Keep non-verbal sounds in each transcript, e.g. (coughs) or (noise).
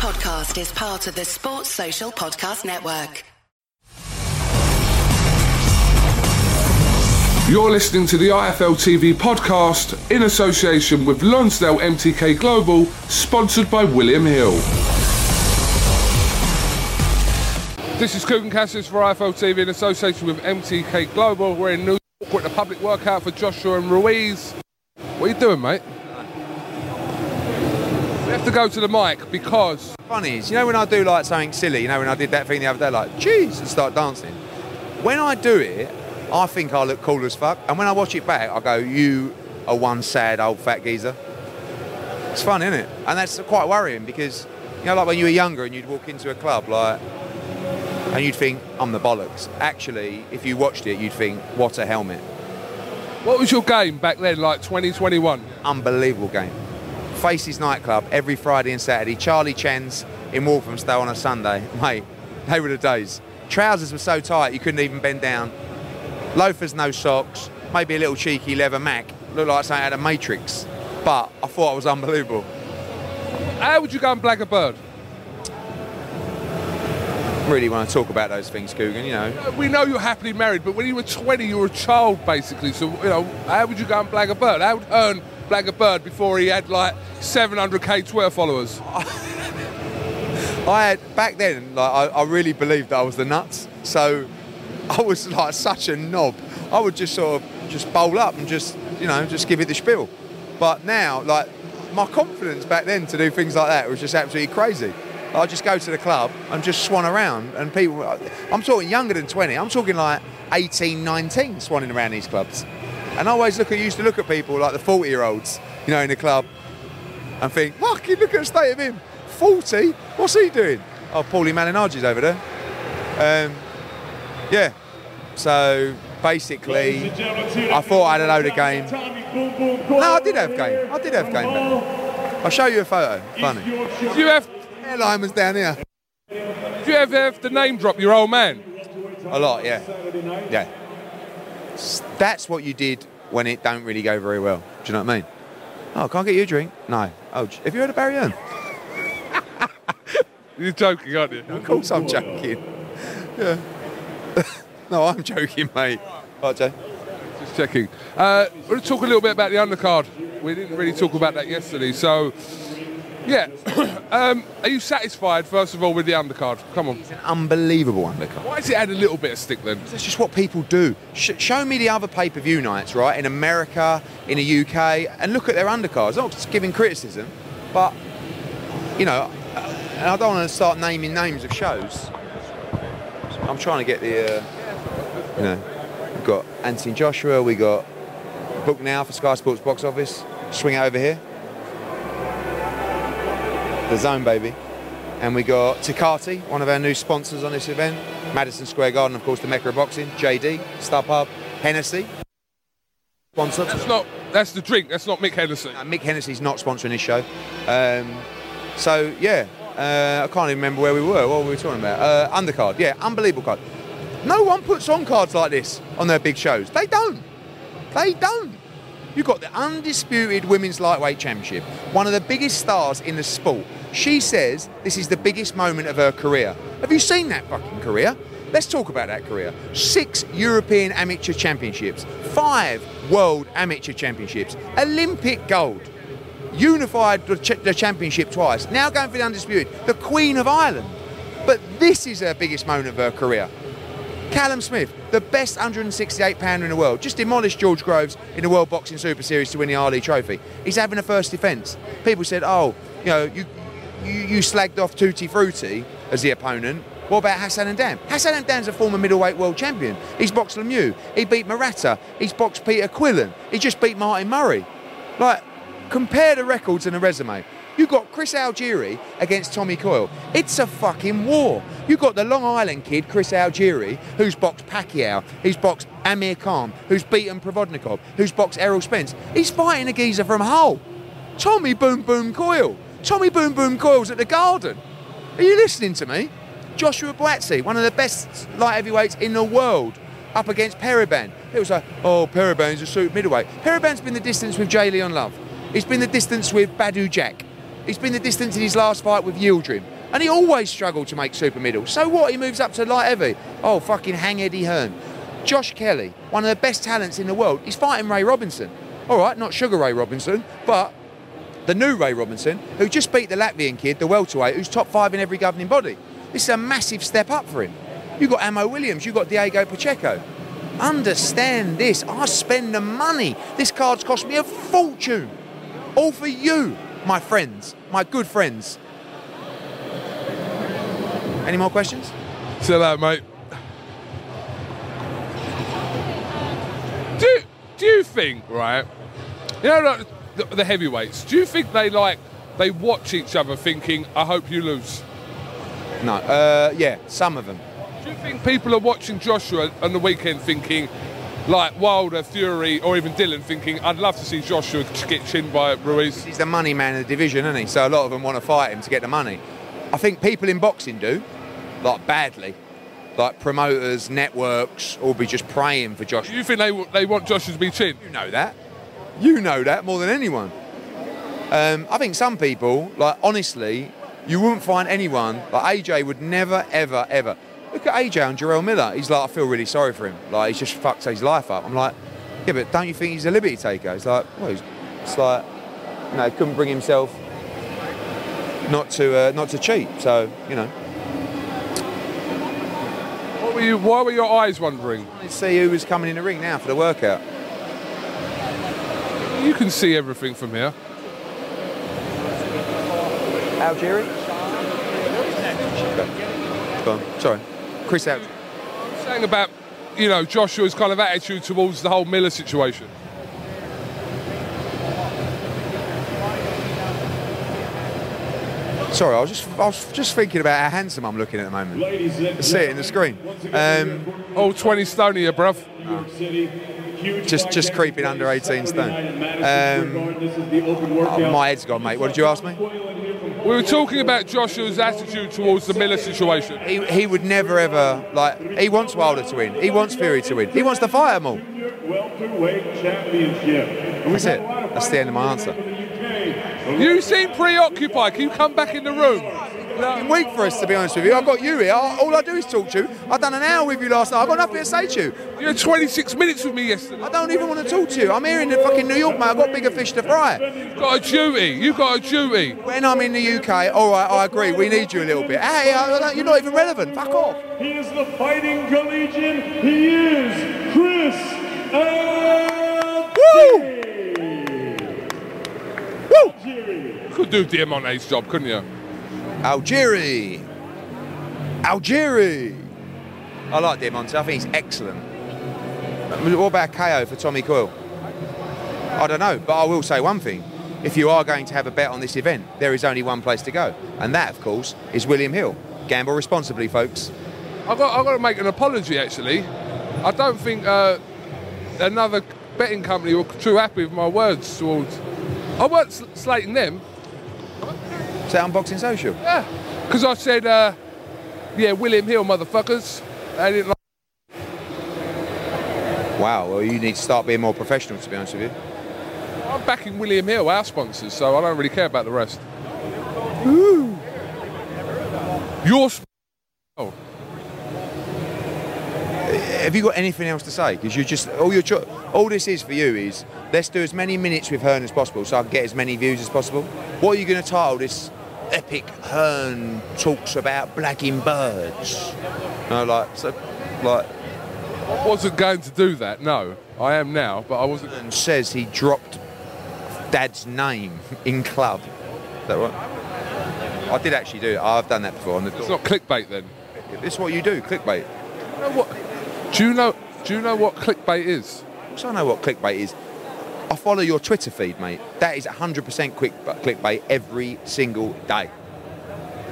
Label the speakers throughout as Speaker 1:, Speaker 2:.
Speaker 1: podcast is part of the Sports Social Podcast Network.
Speaker 2: You're listening to the IFL TV podcast in association with Lonsdale MTK Global, sponsored by William Hill. This is Kugan Cassius for IFL TV in association with MTK Global. We're in New York at the public workout for Joshua and Ruiz. What are you doing, mate? We have to go to the mic because
Speaker 3: funny is, you know when I do like something silly, you know when I did that thing the other day, like, jeez, and start dancing. When I do it, I think I look cool as fuck. And when I watch it back, I go, you are one sad old fat geezer. It's fun, isn't it? And that's quite worrying because, you know, like when you were younger and you'd walk into a club, like, and you'd think, I'm the bollocks. Actually, if you watched it, you'd think, what a helmet.
Speaker 2: what was your game back then, like 2021?
Speaker 3: Unbelievable game. Faces nightclub every Friday and Saturday. Charlie Chan's in Walthamstow on a Sunday. (laughs) Mate, they were the days. Trousers were so tight you couldn't even bend down. Loafers, no socks. Maybe a little cheeky leather Mac. Looked like something out of Matrix. But I thought it was unbelievable.
Speaker 2: How would you go and blag a bird?
Speaker 3: Really want to talk about those things, Kugan, you know.
Speaker 2: We know you're happily married, but when you were 20, you were a child, basically. So, you know, how would you go and blag a bird? How would Hearn blag a bird before he had like 700k Twitter followers? (laughs)
Speaker 3: I had back then, like I, I really believed that I was the nuts. So I was like such a knob. I would just sort of just bowl up and just you know just give it the spiel. But now, like my confidence back then to do things like that was just absolutely crazy. I just go to the club and just swan around, and people. I'm talking younger than 20. I'm talking like 18, 19, swanning around these clubs. And I always look at used to look at people like the 40 year olds, you know, in the club, and think, fucking look at the state of him. 40? What's he doing? Oh, Paulie Malignaggi's over there. Um, yeah. So basically, I thought I had a load of game. No, I did have game. I did have game back. I'll show you a photo. Funny.
Speaker 2: Do you have,
Speaker 3: Airline was down here.
Speaker 2: do you ever have to name drop your old man?
Speaker 3: A lot, yeah. Yeah. That's what you did when it don't really go very well. Do you know what I mean? Oh, can't get you a drink? No. Oh, have you heard of Barry Hearn? (laughs)
Speaker 2: You're joking, aren't you?
Speaker 3: Of course I'm joking. Yeah. (laughs) no, I'm joking, mate. Right, Jay.
Speaker 2: Just checking. Uh, we're going to talk a little bit about the undercard. We didn't really talk about that yesterday. So, yeah. (coughs) um, are you satisfied, first of all, with the undercard? Come on.
Speaker 3: It's an unbelievable undercard.
Speaker 2: Why has it had a little bit of stick then?
Speaker 3: That's just what people do. Sh- show me the other pay-per-view nights, right, in America, in the UK, and look at their undercards. Not just giving criticism, but you know, and I don't want to start naming names of shows. I'm trying to get the, uh, you know, we've got Anthony Joshua, we got book now for Sky Sports box office. Swing it over here. The Zone, baby. And we got Tecate, one of our new sponsors on this event. Madison Square Garden, of course, the Mecca of Boxing. JD, StubHub, Hennessy. Sponsor.
Speaker 2: That's not. That's the drink. That's not Mick Henderson.
Speaker 3: Uh, Mick Hennessy's not sponsoring this show. Um, so, yeah, uh, I can't even remember where we were. What were we talking about? Uh, undercard. Yeah, unbelievable card. No one puts on cards like this on their big shows. They don't. They don't. You've got the undisputed women's lightweight championship, one of the biggest stars in the sport. She says this is the biggest moment of her career. Have you seen that fucking career? Let's talk about that career. Six European amateur championships, five world amateur championships, Olympic gold, unified the, ch- the championship twice, now going for the undisputed, the Queen of Ireland. But this is her biggest moment of her career. Callum Smith, the best 168 pounder in the world, just demolished George Groves in the World Boxing Super Series to win the Ali Trophy. He's having a first defence. People said, "Oh, you know, you you, you slagged off Tutti Frutti as the opponent. What about Hassan N'Dam? Hassan N'Dam's a former middleweight world champion. He's boxed Lemieux. He beat Murata. He's boxed Peter Quillin. He just beat Martin Murray. Like, compare the records and the resume. You got Chris Algieri against Tommy Coyle. It's a fucking war. You got the Long Island kid, Chris Algieri, who's boxed Pacquiao, who's boxed Amir Khan, who's beaten Provodnikov, who's boxed Errol Spence. He's fighting a geezer from Hull. Tommy Boom Boom Coyle. Tommy Boom Boom Coyle's at the Garden. Are you listening to me? Joshua Buatsi, one of the best light heavyweights in the world, up against Periban. It was like, oh, Periban's a super middleweight. Periban's been the distance with J'Leon Love. He's been the distance with Badou Jack. He's been the distance in his last fight with Yildirim. And he always struggled to make super middle. So what? He moves up to light heavy. Oh, fucking hang Eddie Hearn. Josh Kelly, one of the best talents in the world, he's fighting Ray Robinson. All right, not Sugar Ray Robinson, but the new Ray Robinson, who just beat the Latvian kid, the welterweight, who's top five in every governing body. This is a massive step up for him. You've got Ammo Williams, you've got Diego Pacheco. Understand this. I spend the money. This card's cost me a fortune. All for you, my friends, my good friends. Any more questions?
Speaker 2: See that, mate. Do do you think right? You know, like the, the heavyweights. Do you think they like they watch each other thinking, "I hope you lose"?
Speaker 3: No. Uh, yeah, some of them.
Speaker 2: Do you think people are watching Joshua on the weekend thinking, like Wilder, Fury, or even Dillian, thinking, "I'd love to see Joshua get chinned by Ruiz"?
Speaker 3: He's the money man of the division, isn't he? So a lot of them want to fight him to get the money. I think people in boxing do, like badly. Like promoters, networks, all be just praying for Joshua.
Speaker 2: Do you think they they want Joshua to be chinned?
Speaker 3: You know that. You know that more than anyone. Um, I think some people, like honestly, you wouldn't find anyone like AJ would never, ever, ever. Look at AJ and Jarrell Miller. He's like, I feel really sorry for him. Like he's just fucked his life up. I'm like, yeah, but don't you think he's a liberty taker? He's like, well, he's, it's like, you know, he couldn't bring himself not to uh, not to cheat. So you know,
Speaker 2: What were you? Why were your eyes wandering?
Speaker 3: let's see who was coming in the ring now for the workout.
Speaker 2: You can see everything from here.
Speaker 3: Algieri. Go on. Sorry, Chris Algieri.
Speaker 2: Saying about, you know, Joshua's kind of attitude towards the whole Miller situation.
Speaker 3: Sorry, I was just I was just thinking about how handsome I'm looking at the moment. See it in the screen. Um,
Speaker 2: Oh, 20 stone here, bruv.
Speaker 3: Just just creeping under 18 stone. Um, oh, my head's gone, mate. What did you ask me?
Speaker 2: We were talking about Joshua's attitude towards the Miller situation.
Speaker 3: He, he would never ever like. He wants Wilder to win. He wants Fury to win. He wants to fight them all.
Speaker 4: welterweight championship.
Speaker 3: That's it. That's the end of my answer.
Speaker 2: You seem preoccupied. Can you come back in the room?
Speaker 3: Been weak for us, to be honest with you. I've got you here. All I do is talk to you. I've done an hour with you last night. I've got nothing to say to you.
Speaker 2: You had 26 minutes with me yesterday.
Speaker 3: I don't even want to talk to you. I'm here in the fucking New York, mate. I've got bigger fish to fry.
Speaker 2: You've got a duty. You've got a duty.
Speaker 3: When I'm in the UK, all right, I agree. We need you a little bit. Hey, I don't- you're not even relevant. Fuck off.
Speaker 4: He is the fighting collegian. He is Chris
Speaker 3: Woo! Woo!
Speaker 2: You could do Diamante's job, couldn't you?
Speaker 3: Algieri. Algieri. I like Diamante. I think he's excellent. What about KO for Tommy Coyle? I don't know, but I will say one thing. If you are going to have a bet on this event, there is only one place to go. And that, of course, is William Hill. Gamble responsibly, folks.
Speaker 2: I've got, I've got to make an apology, actually. I don't think uh, another betting company were too happy with my words towards. I weren't sl- slating them,
Speaker 3: That Unboxing Social?
Speaker 2: yeah, because I said, uh, yeah, William Hill, motherfuckers. They didn't like.
Speaker 3: Wow, well, you need to start being more professional, to be honest with you.
Speaker 2: I'm backing William Hill, our sponsors, so I don't really care about the rest. Ooh. Your sp- oh,
Speaker 3: Have you got anything else to say? Because you just all your cho- all this is for you is let's do as many minutes with Hearn as possible, so I can get as many views as possible. What are you going to title this epic Hearn talks about blacking birds? No, like so, like
Speaker 2: I wasn't going to do that. No, I am now, but I wasn't.
Speaker 3: and says he dropped Dad's name in club. Is that right? I did actually do it. I've done that before on the
Speaker 2: It's
Speaker 3: door.
Speaker 2: not clickbait then.
Speaker 3: This is what you do, clickbait.
Speaker 2: You know what? Do you know? Do you know what clickbait is?
Speaker 3: So I know what clickbait is. I follow your Twitter feed, mate. That is 100% quick clickbait every single day.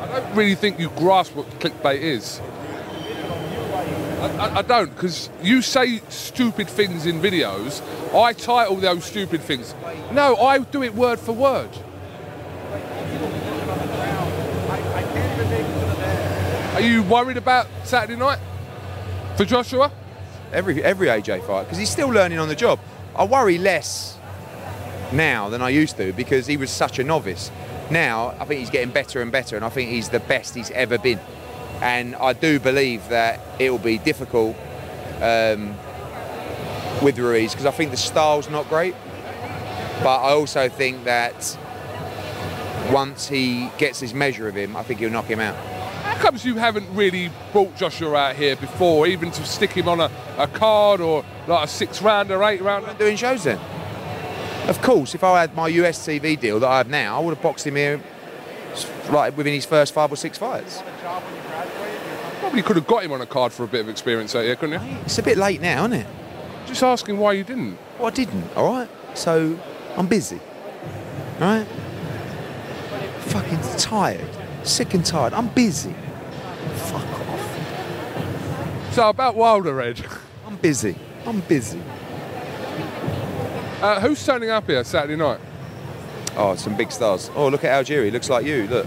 Speaker 2: I don't really think you grasp what clickbait is. I, I, don't, because you say stupid things in videos. I title those stupid things. No, I do it word for word. Are you worried about Saturday night for Joshua?
Speaker 3: Every every AJ fight because he's still learning on the job. I worry less now than I used to because he was such a novice. Now, I think he's getting better and better, and I think he's the best he's ever been. And I do believe that it will be difficult um, with Ruiz because I think the style's not great. But I also think that once he gets his measure of him, I think he'll knock him out.
Speaker 2: Comes you haven't really brought Joshua out here before, even to stick him on a, a card or like a six round or eight round?
Speaker 3: Doing shows then. Of course, if I had my US TV deal that I have now, I would have boxed him here right within his first five or six fights.
Speaker 2: Probably could have got him on a card for a bit of experience out here, couldn't you?
Speaker 3: It's a bit late now, isn't it?
Speaker 2: Just asking why you didn't.
Speaker 3: Well, I didn't, all right? So I'm busy, all right? Fucking tired, sick and tired. I'm busy.
Speaker 2: So about Wilder, Ed.
Speaker 3: I'm busy. I'm busy.
Speaker 2: Uh, who's turning up here Saturday night?
Speaker 3: Oh, some big stars. Oh, look at Algieri. Looks like you. Look.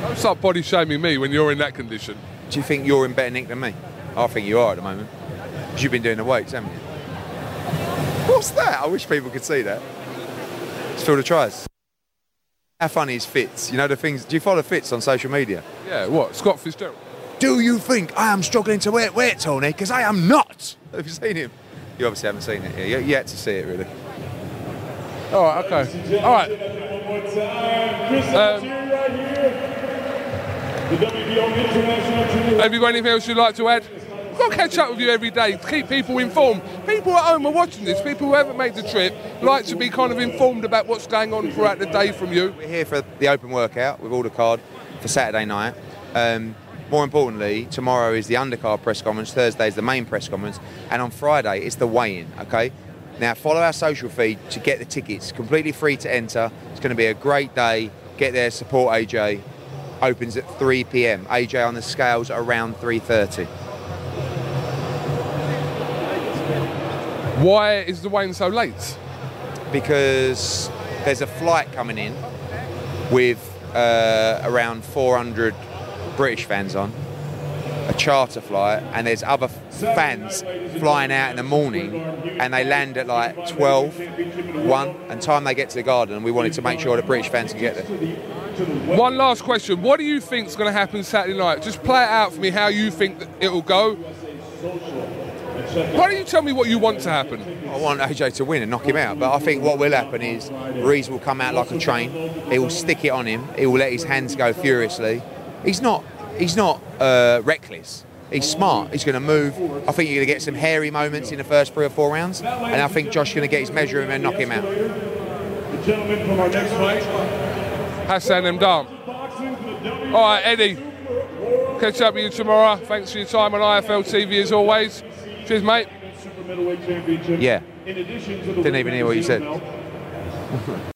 Speaker 2: Don't start body shaming me when you're in that condition.
Speaker 3: Do you think you're in better nick than me? I think you are at the moment. Because you've been doing the weights, haven't you? What's that? I wish people could see that. It's Phil the tries. How funny is Fitz? You know the things. Do you follow Fitz on social media?
Speaker 2: Yeah, what? Scott Fitzgerald?
Speaker 3: Do you think I am struggling to wait, weight, Tony? Because I am not. Have you seen him? You obviously haven't seen it. Yeah, you yet to see it really.
Speaker 2: All right, okay. All right.
Speaker 4: One. Chris
Speaker 2: Um,
Speaker 4: Algieri right here. The WBO International Junior
Speaker 2: Have you got anything else you'd like to add? I've got to catch up with you every day to keep people informed. People at home are watching this. People who haven't made the trip like to be kind of informed about what's going on throughout the day from you.
Speaker 3: We're here for the open workout with all the card for Saturday night. Um, more importantly, tomorrow is the undercard press conference, Thursday is the main press conference, and on Friday it's the weigh-in, okay? Now follow our social feed to get the tickets. Completely free to enter. It's going to be a great day. Get there, support AJ. Opens at 3 p.m. AJ on the scales around 3:30.
Speaker 2: Why is the weigh-in so late?
Speaker 3: because there's a flight coming in with uh, around 400 British fans on, a charter flight, and there's other fans flying out in the morning, and they land at like 12, 1, and time they get to the garden, and we wanted to make sure the British fans can get there.
Speaker 2: One last question. What do you think is going to happen Saturday night? Just play it out for me how you think that it will go. Why don't you tell me what you want to happen?
Speaker 3: I want AJ to win and knock him out, but I think what will happen is Ruiz will come out like a train. He will stick it on him. He will let his hands go furiously. He's not. He's not uh, reckless. He's smart. He's going to move. I think you're going to get some hairy moments in the first three or four rounds, and I think Josh's going to get his measure of him and knock him out.
Speaker 4: The gentleman from our next fight.
Speaker 2: Hassan N'Dam.
Speaker 4: Boxing
Speaker 2: All right, Eddie. Catch up with you tomorrow. Thanks for your time on IFL TV as always. Cheers, mate.
Speaker 4: Super Middleweight Championship.
Speaker 3: Yeah.
Speaker 4: In addition to the
Speaker 3: Didn't even hear what you said. (laughs)